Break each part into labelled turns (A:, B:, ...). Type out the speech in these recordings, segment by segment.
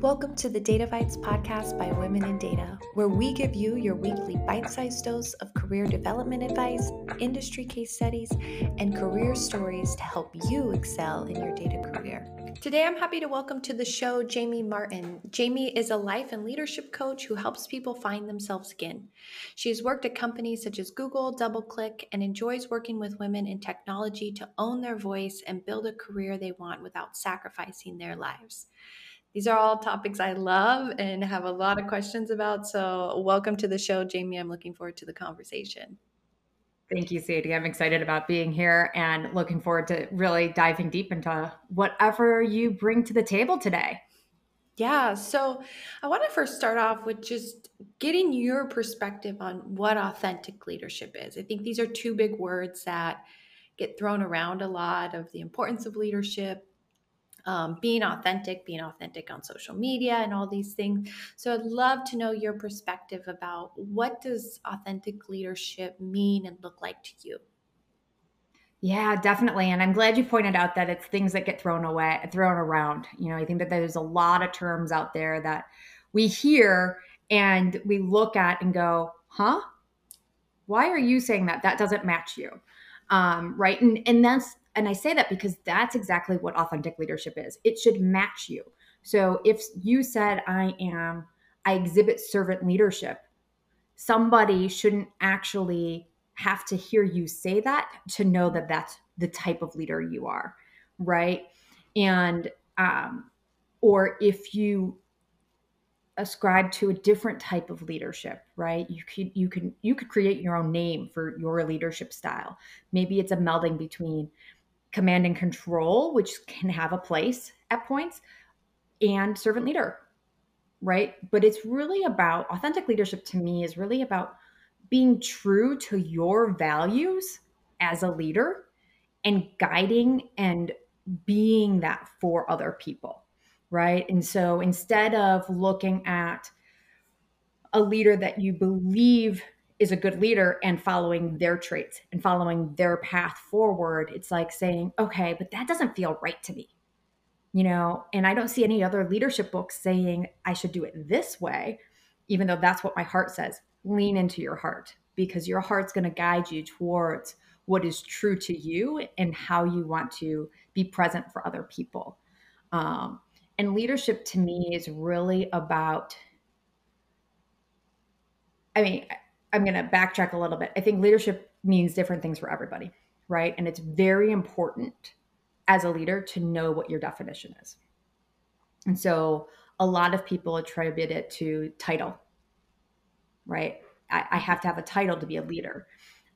A: Welcome to the Data Bites podcast by Women in Data, where we give you your weekly bite sized dose of career development advice, industry case studies, and career stories to help you excel in your data career. Today, I'm happy to welcome to the show Jamie Martin. Jamie is a life and leadership coach who helps people find themselves again. She has worked at companies such as Google, DoubleClick, and enjoys working with women in technology to own their voice and build a career they want without sacrificing their lives. These are all topics I love and have a lot of questions about. So, welcome to the show, Jamie. I'm looking forward to the conversation.
B: Thank you, Sadie. I'm excited about being here and looking forward to really diving deep into whatever you bring to the table today.
A: Yeah, so I want to first start off with just getting your perspective on what authentic leadership is. I think these are two big words that get thrown around a lot of the importance of leadership um, being authentic, being authentic on social media and all these things. So I'd love to know your perspective about what does authentic leadership mean and look like to you?
B: Yeah, definitely. And I'm glad you pointed out that it's things that get thrown away, thrown around. You know, I think that there's a lot of terms out there that we hear and we look at and go, huh? Why are you saying that? That doesn't match you. Um, right. And, and that's and I say that because that's exactly what authentic leadership is. It should match you. So if you said, I am, I exhibit servant leadership, somebody shouldn't actually have to hear you say that to know that that's the type of leader you are. Right. And, um, or if you ascribe to a different type of leadership right you could you can you could create your own name for your leadership style maybe it's a melding between command and control, which can have a place at points, and servant leader, right? But it's really about authentic leadership to me is really about being true to your values as a leader and guiding and being that for other people, right? And so instead of looking at a leader that you believe is a good leader and following their traits and following their path forward it's like saying okay but that doesn't feel right to me. You know and i don't see any other leadership books saying i should do it this way even though that's what my heart says. Lean into your heart because your heart's going to guide you towards what is true to you and how you want to be present for other people. Um, and leadership to me is really about i mean I'm going to backtrack a little bit. I think leadership means different things for everybody, right? And it's very important as a leader to know what your definition is. And so a lot of people attribute it to title, right? I, I have to have a title to be a leader.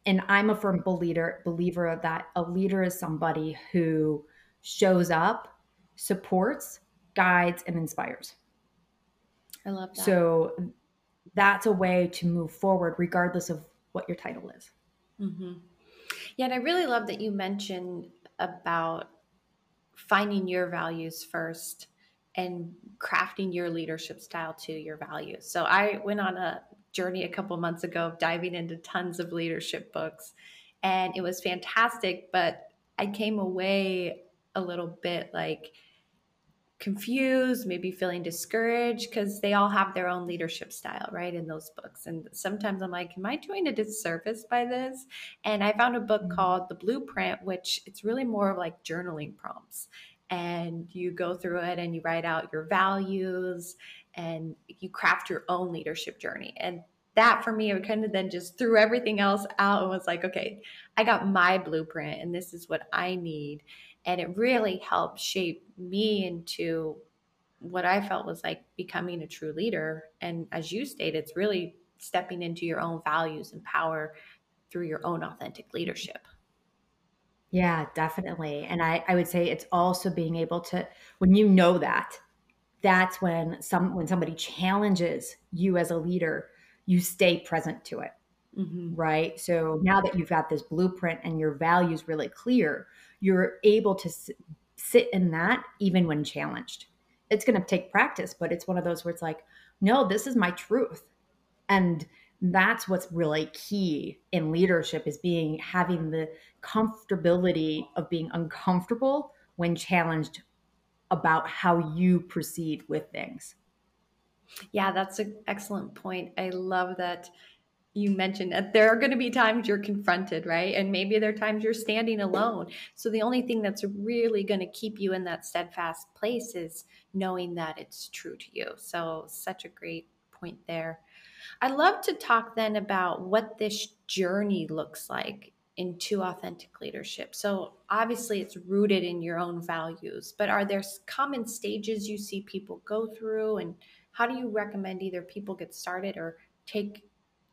B: And I'm a firm believer, believer that a leader is somebody who shows up, supports, guides, and inspires.
A: I love that.
B: So that's a way to move forward regardless of what your title is
A: mm-hmm. yeah and i really love that you mentioned about finding your values first and crafting your leadership style to your values so i went on a journey a couple months ago diving into tons of leadership books and it was fantastic but i came away a little bit like confused, maybe feeling discouraged because they all have their own leadership style, right? In those books. And sometimes I'm like, am I doing a disservice by this? And I found a book mm-hmm. called The Blueprint, which it's really more of like journaling prompts. And you go through it and you write out your values and you craft your own leadership journey. And that for me, it kind of then just threw everything else out and was like, okay, I got my blueprint and this is what I need and it really helped shape me into what I felt was like becoming a true leader. And as you stated, it's really stepping into your own values and power through your own authentic leadership.
B: Yeah, definitely. And I, I would say it's also being able to, when you know that, that's when some when somebody challenges you as a leader, you stay present to it. Mm-hmm. Right. So now that you've got this blueprint and your values really clear, you're able to sit in that even when challenged. It's going to take practice, but it's one of those where it's like, no, this is my truth. And that's what's really key in leadership is being having the comfortability of being uncomfortable when challenged about how you proceed with things.
A: Yeah, that's an excellent point. I love that you mentioned that there are going to be times you're confronted, right? And maybe there are times you're standing alone. So the only thing that's really going to keep you in that steadfast place is knowing that it's true to you. So, such a great point there. I'd love to talk then about what this journey looks like into authentic leadership. So, obviously, it's rooted in your own values, but are there common stages you see people go through? And how do you recommend either people get started or take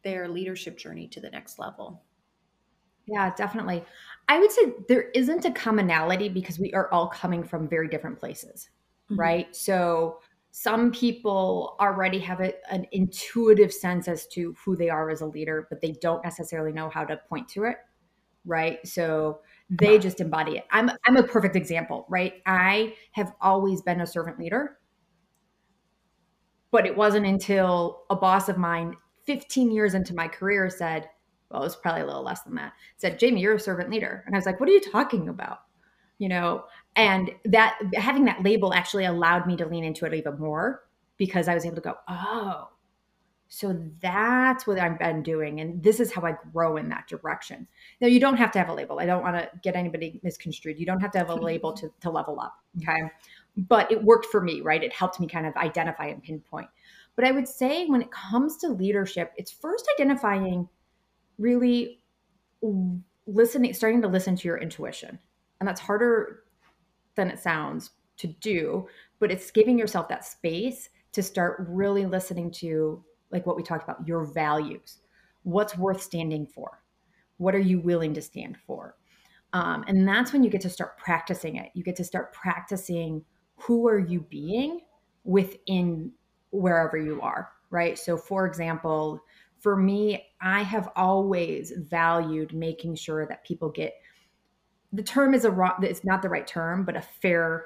A: their leadership journey to the next level?
B: Yeah, definitely. I would say there isn't a commonality because we are all coming from very different places, mm-hmm. right? So some people already have a, an intuitive sense as to who they are as a leader, but they don't necessarily know how to point to it, right? So they just embody it. I'm I'm a perfect example, right? I have always been a servant leader, but it wasn't until a boss of mine 15 years into my career said, well, it was probably a little less than that, said, Jamie, you're a servant leader. And I was like, what are you talking about? You know, and that having that label actually allowed me to lean into it even more because I was able to go, oh, so that's what I've been doing. And this is how I grow in that direction. Now, you don't have to have a label. I don't want to get anybody misconstrued. You don't have to have a label to, to level up. Okay. But it worked for me, right? It helped me kind of identify and pinpoint. But I would say when it comes to leadership, it's first identifying really listening, starting to listen to your intuition. And that's harder than it sounds to do, but it's giving yourself that space to start really listening to, like what we talked about, your values. What's worth standing for? What are you willing to stand for? Um, and that's when you get to start practicing it. You get to start practicing who are you being within wherever you are, right? So, for example, for me, I have always valued making sure that people get the term is a wrong, it's not the right term, but a fair,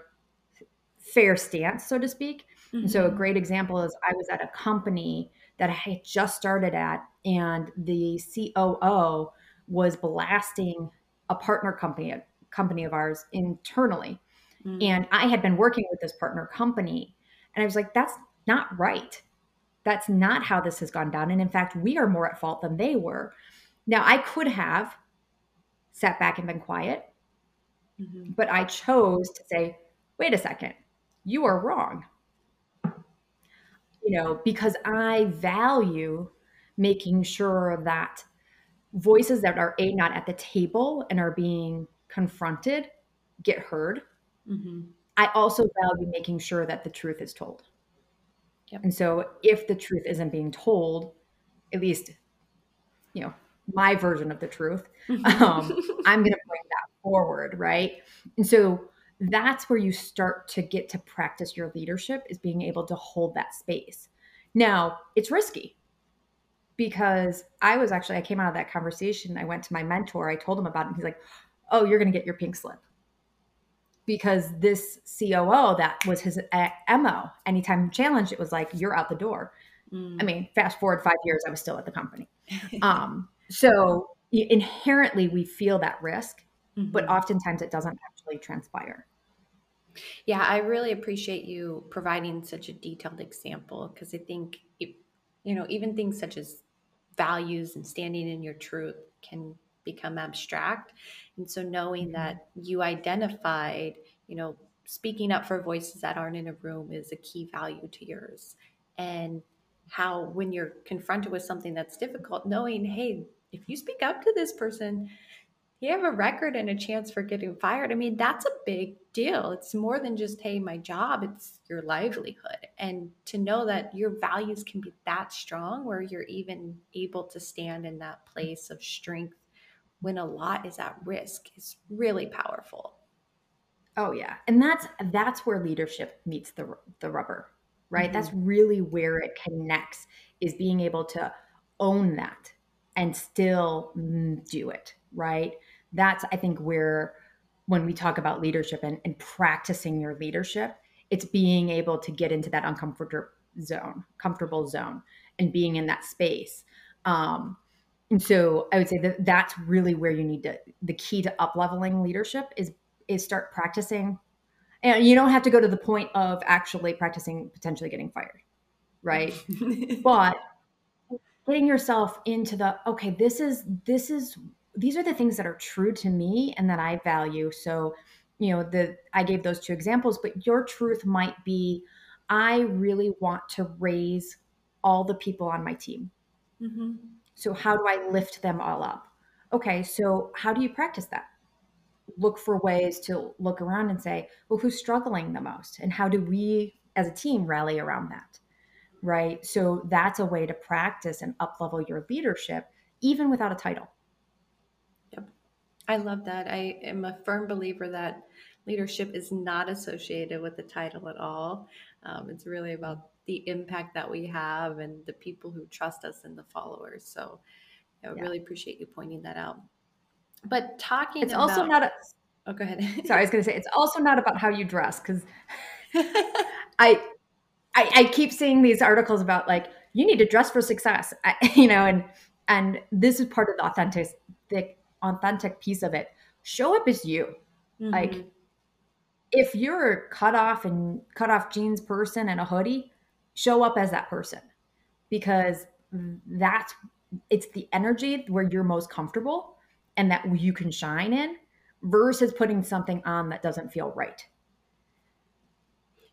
B: fair stance, so to speak. Mm-hmm. so, a mm-hmm. great example is I was at a company that I had just started at, and the COO was blasting a partner company, a company of ours internally. Mm-hmm. And I had been working with this partner company, and I was like, that's not right. That's not how this has gone down. And in fact, we are more at fault than they were. Now, I could have sat back and been quiet, mm-hmm. but I chose to say, wait a second, you are wrong. You know, because I value making sure that voices that are a not at the table and are being confronted get heard. Mm-hmm. I also value making sure that the truth is told. Yep. And so if the truth isn't being told, at least, you know, my version of the truth, um, I'm going to bring that forward. Right. And so that's where you start to get to practice your leadership is being able to hold that space. Now, it's risky because I was actually, I came out of that conversation. I went to my mentor, I told him about it. And he's like, Oh, you're going to get your pink slip because this COO that was his uh, MO. Anytime challenged, it was like you're out the door. Mm. I mean, fast forward five years, I was still at the company. um, so inherently, we feel that risk, mm-hmm. but oftentimes it doesn't actually transpire.
A: Yeah, I really appreciate you providing such a detailed example because I think, it, you know, even things such as values and standing in your truth can become abstract. And so knowing mm-hmm. that you identified, you know, speaking up for voices that aren't in a room is a key value to yours. And how when you're confronted with something that's difficult, knowing, hey, if you speak up to this person, you have a record and a chance for getting fired. I mean, that's a big deal. It's more than just, hey, my job, it's your livelihood. And to know that your values can be that strong where you're even able to stand in that place of strength when a lot is at risk is really powerful.
B: Oh yeah. And that's that's where leadership meets the the rubber, right? Mm-hmm. That's really where it connects is being able to own that and still do it, right? That's I think where when we talk about leadership and, and practicing your leadership, it's being able to get into that uncomfortable zone, comfortable zone and being in that space. Um, and so I would say that that's really where you need to the key to up leveling leadership is is start practicing And you don't have to go to the point of actually practicing potentially getting fired, right? but getting yourself into the okay, this is this is these are the things that are true to me and that I value. So, you know, the I gave those two examples, but your truth might be I really want to raise all the people on my team. Mm-hmm. So, how do I lift them all up? Okay, so how do you practice that? Look for ways to look around and say, well, who's struggling the most? And how do we as a team rally around that? Right. So, that's a way to practice and up level your leadership, even without a title.
A: Yep. I love that. I am a firm believer that leadership is not associated with the title at all. Um, it's really about the impact that we have and the people who trust us and the followers. So I yeah. really appreciate you pointing that out. But talking
B: it's about, also not a
A: oh go ahead.
B: sorry, I was gonna say it's also not about how you dress because I, I I keep seeing these articles about like you need to dress for success. I, you know, and and this is part of the authentic the authentic piece of it. Show up as you. Mm-hmm. Like if you're a cut off and cut off jeans person and a hoodie, show up as that person because that's it's the energy where you're most comfortable and that you can shine in versus putting something on that doesn't feel right.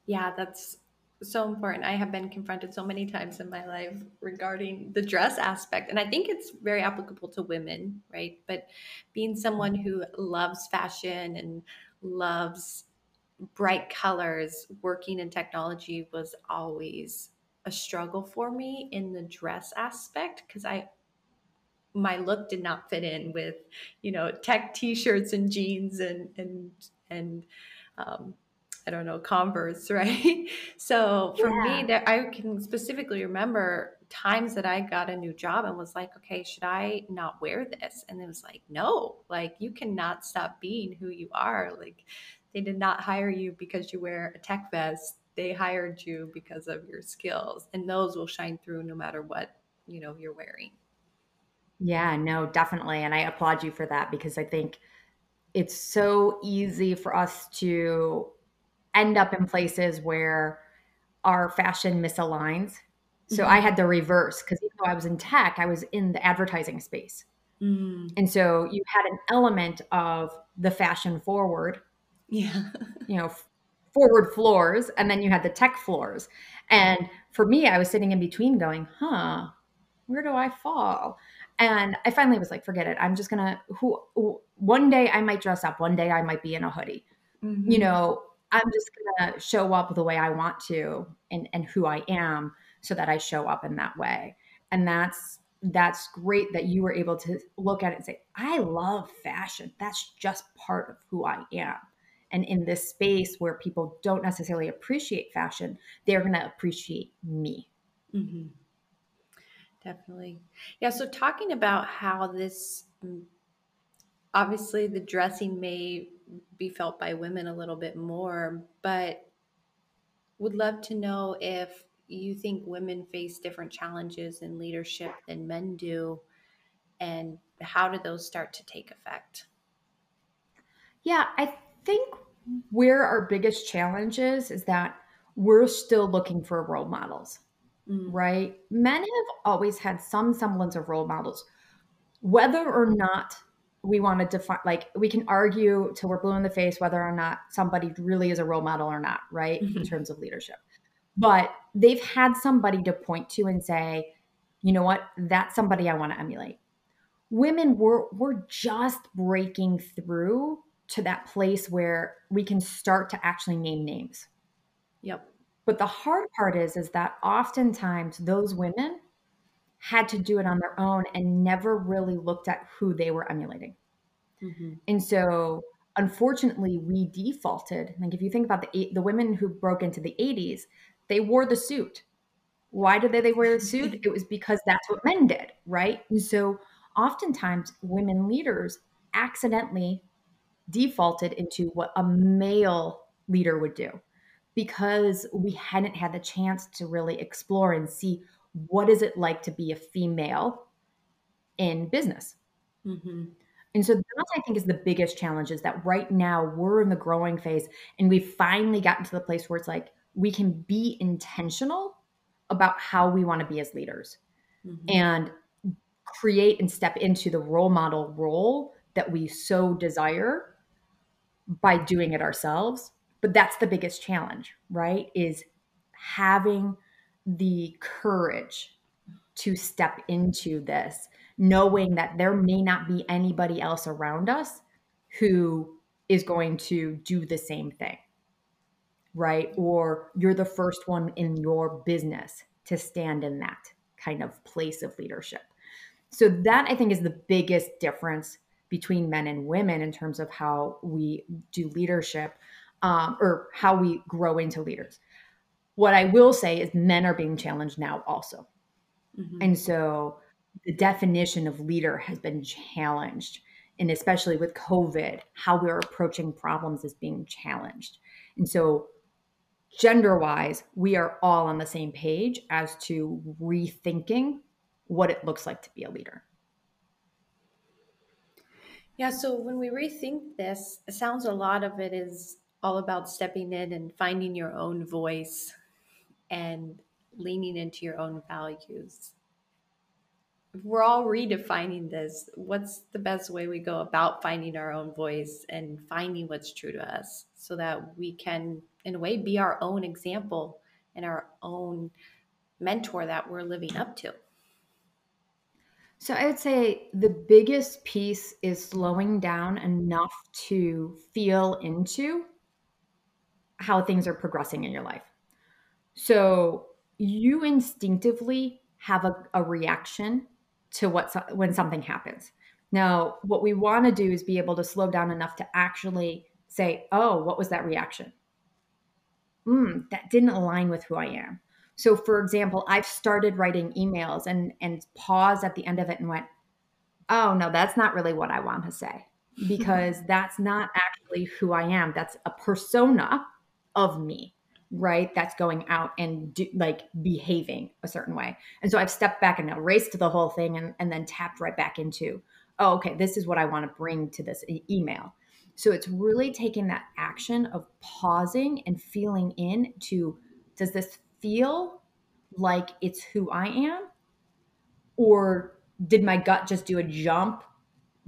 A: Yeah, that's so important. I have been confronted so many times in my life regarding the dress aspect. And I think it's very applicable to women, right? But being someone who loves fashion and loves bright colors, working in technology was always a struggle for me in the dress aspect because I my look did not fit in with you know tech t-shirts and jeans and and and um, I don't know Converse, right? So for yeah. me, that I can specifically remember times that I got a new job and was like, okay, should I not wear this? And it was like, no, like you cannot stop being who you are. Like they did not hire you because you wear a tech vest. They hired you because of your skills, and those will shine through no matter what you know you're wearing.
B: Yeah, no, definitely, and I applaud you for that because I think it's so easy for us to end up in places where our fashion misaligns. So mm-hmm. I had the reverse because even though I was in tech, I was in the advertising space. Mm. And so you had an element of the fashion forward
A: yeah.
B: you know forward floors and then you had the tech floors. And for me i was sitting in between going huh where do i fall? And i finally was like forget it. I'm just gonna who one day i might dress up one day i might be in a hoodie. Mm-hmm. you know i'm just gonna show up the way i want to and and who i am so that i show up in that way. And that's that's great that you were able to look at it and say i love fashion. That's just part of who i am and in this space where people don't necessarily appreciate fashion they're going to appreciate me. Mm-hmm.
A: definitely. Yeah so talking about how this mm, obviously the dressing may be felt by women a little bit more but would love to know if you think women face different challenges in leadership than men do and how do those start to take effect?
B: Yeah i think where our biggest challenge is is that we're still looking for role models, mm. right? Men have always had some semblance of role models, whether or not we want to define, like, we can argue till we're blue in the face whether or not somebody really is a role model or not, right? Mm-hmm. In terms of leadership. But they've had somebody to point to and say, you know what, that's somebody I want to emulate. Women, we're, we're just breaking through to that place where we can start to actually name names.
A: Yep.
B: But the hard part is is that oftentimes those women had to do it on their own and never really looked at who they were emulating. Mm-hmm. And so unfortunately we defaulted. Like if you think about the the women who broke into the 80s, they wore the suit. Why did they, they wear the suit? it was because that's what men did, right? And so oftentimes women leaders accidentally defaulted into what a male leader would do because we hadn't had the chance to really explore and see what is it like to be a female in business mm-hmm. and so that I think is the biggest challenge is that right now we're in the growing phase and we've finally gotten to the place where it's like we can be intentional about how we want to be as leaders mm-hmm. and create and step into the role model role that we so desire by doing it ourselves. But that's the biggest challenge, right? Is having the courage to step into this, knowing that there may not be anybody else around us who is going to do the same thing, right? Or you're the first one in your business to stand in that kind of place of leadership. So, that I think is the biggest difference between men and women in terms of how we do leadership um, or how we grow into leaders. What I will say is men are being challenged now also. Mm-hmm. And so the definition of leader has been challenged. And especially with COVID, how we're approaching problems is being challenged. And so, gender wise, we are all on the same page as to rethinking what it looks like to be a leader.
A: Yeah, so when we rethink this, it sounds a lot of it is all about stepping in and finding your own voice and leaning into your own values. We're all redefining this, what's the best way we go about finding our own voice and finding what's true to us so that we can, in a way, be our own example and our own mentor that we're living up to?
B: So I would say the biggest piece is slowing down enough to feel into how things are progressing in your life. So you instinctively have a, a reaction to what when something happens. Now, what we want to do is be able to slow down enough to actually say, "Oh, what was that reaction? Hmm, that didn't align with who I am." So for example, I've started writing emails and and paused at the end of it and went, "Oh, no, that's not really what I want to say." Because that's not actually who I am. That's a persona of me, right? That's going out and do, like behaving a certain way. And so I've stepped back and erased the whole thing and, and then tapped right back into, oh, okay, this is what I want to bring to this e- email. So it's really taking that action of pausing and feeling in to does this feel like it's who I am? Or did my gut just do a jump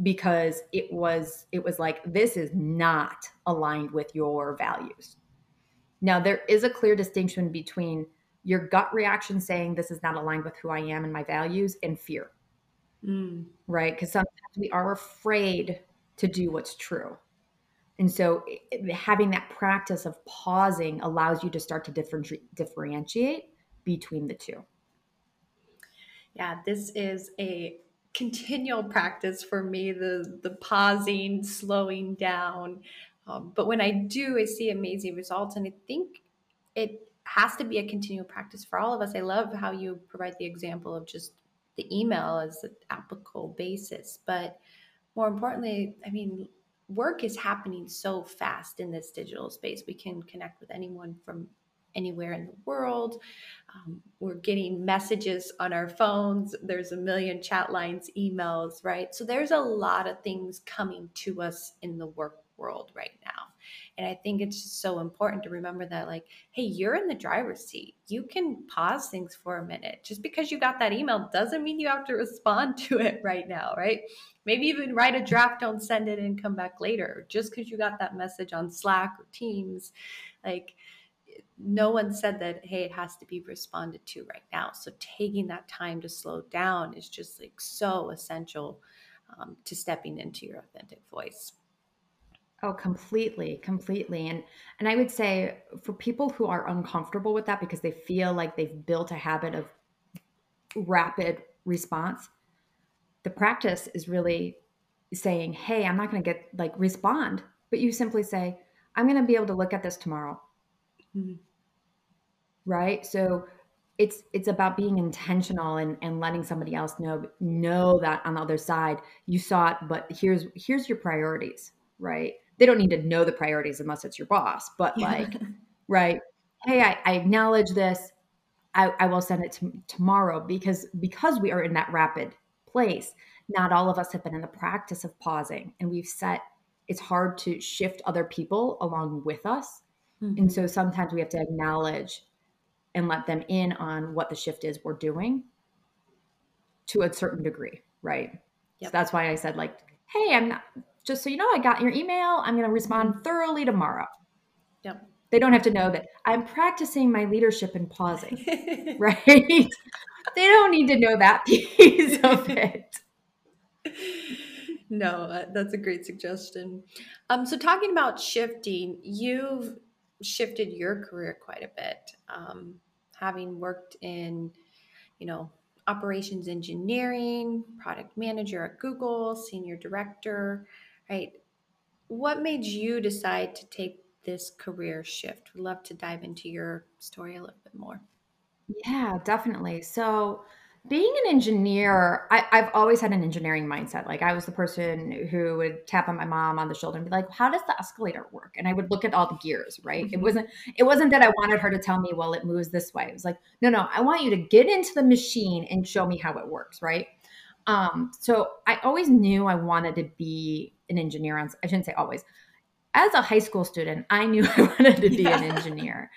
B: because it was it was like this is not aligned with your values. Now there is a clear distinction between your gut reaction saying this is not aligned with who I am and my values and fear. Mm. Right? Because sometimes we are afraid to do what's true. And so having that practice of pausing allows you to start to differenti- differentiate between the two.
A: Yeah, this is a continual practice for me the the pausing, slowing down. Um, but when I do, I see amazing results, and I think it has to be a continual practice for all of us. I love how you provide the example of just the email as an applicable basis, but more importantly, I mean, work is happening so fast in this digital space. We can connect with anyone from anywhere in the world. Um, we're getting messages on our phones. There's a million chat lines, emails, right? So there's a lot of things coming to us in the work world right now. And I think it's just so important to remember that, like, hey, you're in the driver's seat. You can pause things for a minute. Just because you got that email doesn't mean you have to respond to it right now, right? Maybe even write a draft, don't send it and come back later. Just because you got that message on Slack or Teams, like, no one said that hey it has to be responded to right now so taking that time to slow down is just like so essential um, to stepping into your authentic voice
B: Oh, completely, completely. And and I would say for people who are uncomfortable with that because they feel like they've built a habit of rapid response, the practice is really saying, "Hey, I'm not going to get like respond, but you simply say, I'm going to be able to look at this tomorrow." Mm-hmm. Right? So it's it's about being intentional and, and letting somebody else know know that on the other side you saw it but here's here's your priorities right they don't need to know the priorities unless it's your boss, but like, right. Hey, I, I, acknowledge this. I, I will send it to tomorrow because because we are in that rapid place. not all of us have been in the practice of pausing and we've set it's hard to shift other people along with us. Mm-hmm. And so sometimes we have to acknowledge and let them in on what the shift is we're doing to a certain degree, right? Yep. So that's why I said like, "Hey, I'm not just so you know, I got your email. I'm going to respond mm-hmm. thoroughly tomorrow."
A: Yep.
B: They don't have to know that I'm practicing my leadership and pausing, right? they don't need to know that piece of it.
A: No, that's a great suggestion. Um, so talking about shifting, you've shifted your career quite a bit, um, having worked in, you know, operations engineering, product manager at Google, senior director, right? What made you decide to take this career shift? We'd love to dive into your story a little bit more.
B: Yeah, definitely. So, being an engineer, I, have always had an engineering mindset. Like I was the person who would tap on my mom on the shoulder and be like, "How does the escalator work?" And I would look at all the gears. Right? Mm-hmm. It wasn't. It wasn't that I wanted her to tell me, "Well, it moves this way." It was like, "No, no, I want you to get into the machine and show me how it works." Right? Um, so I always knew I wanted to be an engineer. On, I shouldn't say always as a high school student, I knew I wanted to be yeah. an engineer.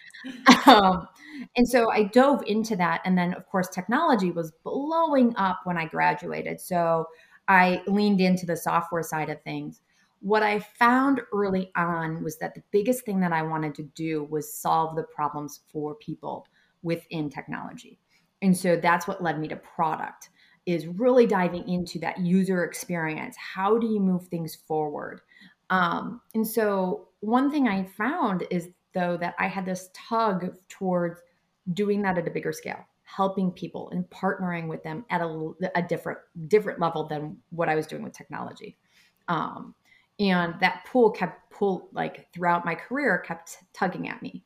B: Um, and so I dove into that. And then, of course, technology was blowing up when I graduated. So I leaned into the software side of things. What I found early on was that the biggest thing that I wanted to do was solve the problems for people within technology. And so that's what led me to product is really diving into that user experience. How do you move things forward? Um, and so one thing I found is though that I had this tug towards doing that at a bigger scale, helping people and partnering with them at a, a different different level than what I was doing with technology. Um, and that pull kept pull like throughout my career kept tugging at me.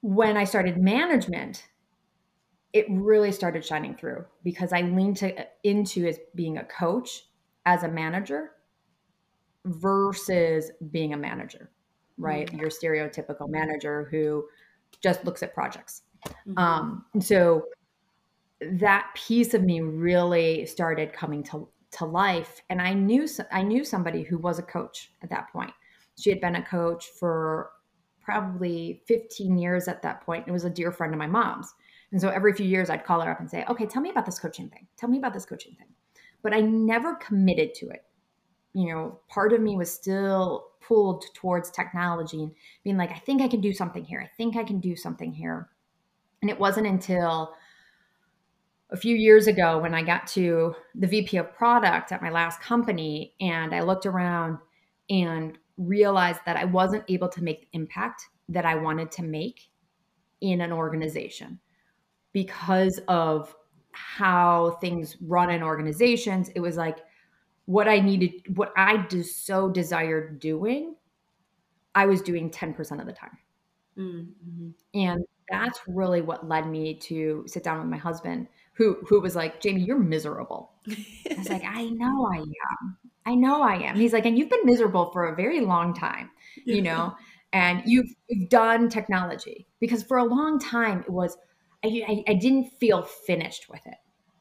B: When I started management, it really started shining through because I leaned to, into as being a coach, as a manager, versus being a manager, right? Mm-hmm. Your stereotypical manager who just looks at projects. Mm-hmm. Um, so that piece of me really started coming to to life, and I knew I knew somebody who was a coach at that point. She had been a coach for probably 15 years at that point. It was a dear friend of my mom's. And so every few years I'd call her up and say, okay, tell me about this coaching thing. Tell me about this coaching thing. But I never committed to it you know, part of me was still pulled towards technology and being like, I think I can do something here. I think I can do something here. And it wasn't until a few years ago when I got to the VP of product at my last company and I looked around and realized that I wasn't able to make the impact that I wanted to make in an organization because of how things run in organizations. It was like, what I needed, what I just so desired doing, I was doing 10% of the time. Mm-hmm. And that's really what led me to sit down with my husband, who who was like, Jamie, you're miserable. I was like, I know I am. I know I am. He's like, and you've been miserable for a very long time, you know, and you've, you've done technology because for a long time it was, I, I, I didn't feel finished with it.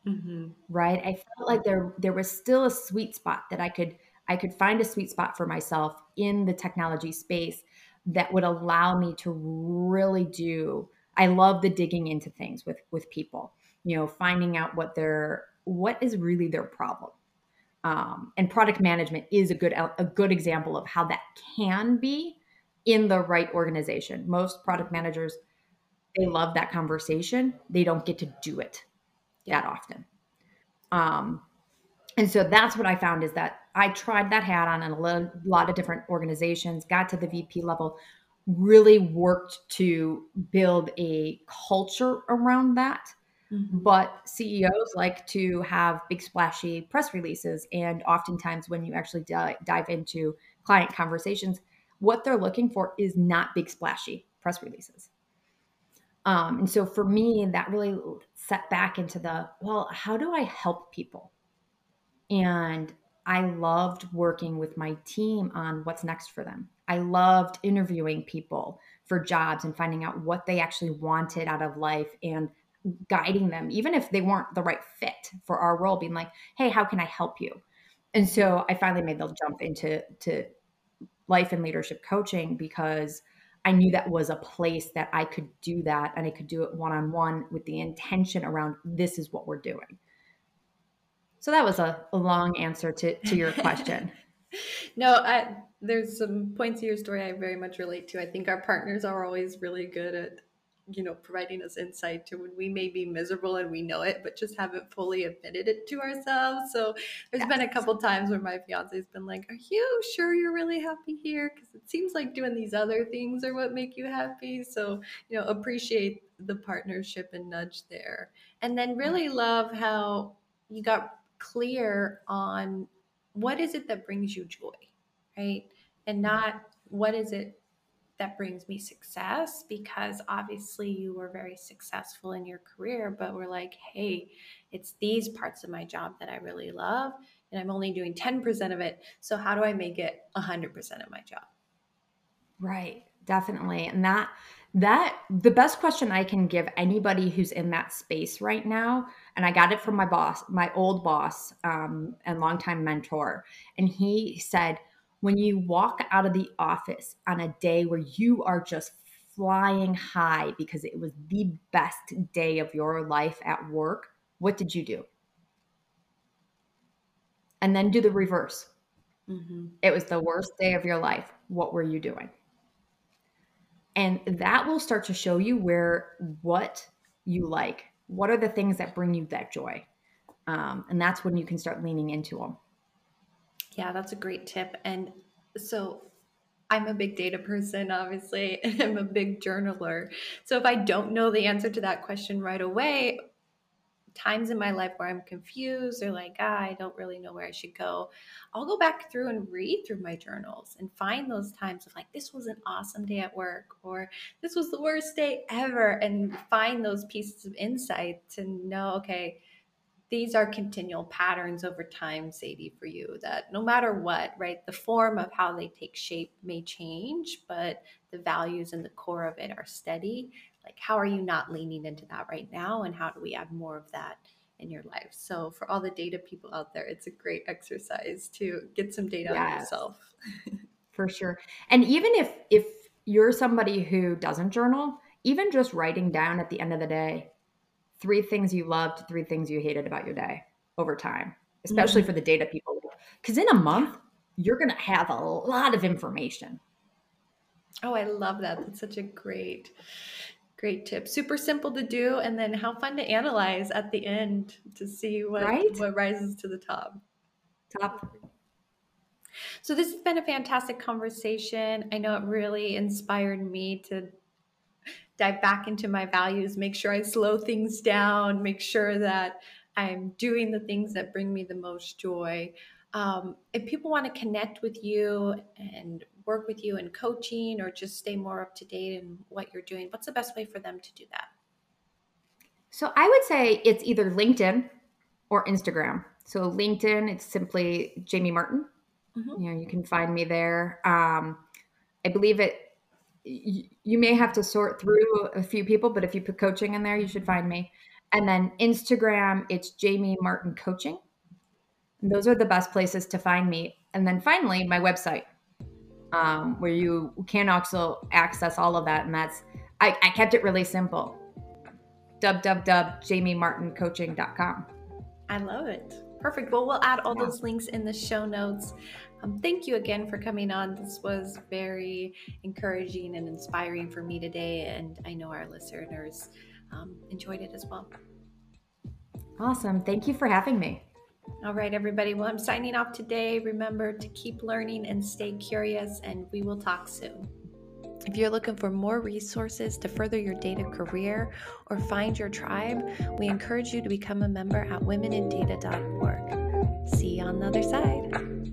B: Mm-hmm. Right. I felt like there there was still a sweet spot that I could I could find a sweet spot for myself in the technology space that would allow me to really do I love the digging into things with with people, you know, finding out what their what is really their problem. Um, and product management is a good a good example of how that can be in the right organization. Most product managers they love that conversation. They don't get to do it that often. Um, and so that's what I found is that I tried that hat on in a lot of different organizations, got to the VP level, really worked to build a culture around that. Mm-hmm. But CEOs like to have big splashy press releases. And oftentimes, when you actually di- dive into client conversations, what they're looking for is not big splashy press releases. Um, and so for me, that really set back into the well, how do I help people? And I loved working with my team on what's next for them. I loved interviewing people for jobs and finding out what they actually wanted out of life and guiding them, even if they weren't the right fit for our role, being like, hey, how can I help you? And so I finally made the jump into to life and leadership coaching because I knew that was a place that I could do that and I could do it one on one with the intention around this is what we're doing. So that was a, long answer to, to your question.
A: no, I, there's some points of your story I very much relate to. I think our partners are always really good at you know providing us insight to when we may be miserable and we know it but just haven't fully admitted it to ourselves. So there's yes. been a couple times where my fiance's been like are you sure you're really happy here? Because it seems like doing these other things are what make you happy. So you know appreciate the partnership and nudge there. And then mm. really love how you got clear on what is it that brings you joy right? And mm. not what is it that brings me success because obviously you were very successful in your career but we're like hey it's these parts of my job that i really love and i'm only doing 10% of it. So how do i make it 100% of my job?
B: Right. Definitely. And that that the best question i can give anybody who's in that space right now and i got it from my boss my old boss um, and longtime mentor. And he said when you walk out of the office on a day where you are just flying high because it was the best day of your life at work, what did you do? And then do the reverse. Mm-hmm. It was the worst day of your life. What were you doing? And that will start to show you where what you like. What are the things that bring you that joy? Um, and that's when you can start leaning into them.
A: Yeah, that's a great tip. And so I'm a big data person, obviously, and I'm a big journaler. So if I don't know the answer to that question right away, times in my life where I'm confused or like, ah, I don't really know where I should go, I'll go back through and read through my journals and find those times of like, this was an awesome day at work or this was the worst day ever, and find those pieces of insight to know, okay, these are continual patterns over time, Sadie, for you that no matter what, right, the form of how they take shape may change, but the values and the core of it are steady. Like, how are you not leaning into that right now? And how do we add more of that in your life? So, for all the data people out there, it's a great exercise to get some data yes. on yourself.
B: for sure. And even if, if, you're somebody who doesn't journal, even just writing down at the end of the day, three things you loved, three things you hated about your day over time, especially mm-hmm. for the data people. Because in a month, you're going to have a lot of information.
A: Oh, I love that. That's such a great, great tip. Super simple to do, and then how fun to analyze at the end to see what right? what rises to the top.
B: Top.
A: So this has been a fantastic conversation. I know it really inspired me to dive back into my values, make sure I slow things down, make sure that I'm doing the things that bring me the most joy. Um, if people want to connect with you and work with you in coaching or just stay more up to date in what you're doing, what's the best way for them to do that?
B: So I would say it's either LinkedIn or Instagram. So LinkedIn, it's simply Jamie Martin. Mm-hmm. You know, you can find me there. Um, I believe it you may have to sort through a few people, but if you put coaching in there, you should find me. And then Instagram, it's Jamie Martin Coaching. And those are the best places to find me. And then finally, my website, um, where you can also access all of that. And that's, I, I kept it really simple www.jamiemartincoaching.com.
A: I love it. Perfect. Well, we'll add all yeah. those links in the show notes. Um, thank you again for coming on. This was very encouraging and inspiring for me today, and I know our listeners um, enjoyed it as well.
B: Awesome. Thank you for having me.
A: All right, everybody. Well, I'm signing off today. Remember to keep learning and stay curious, and we will talk soon. If you're looking for more resources to further your data career or find your tribe, we encourage you to become a member at womenindata.org. See you on the other side.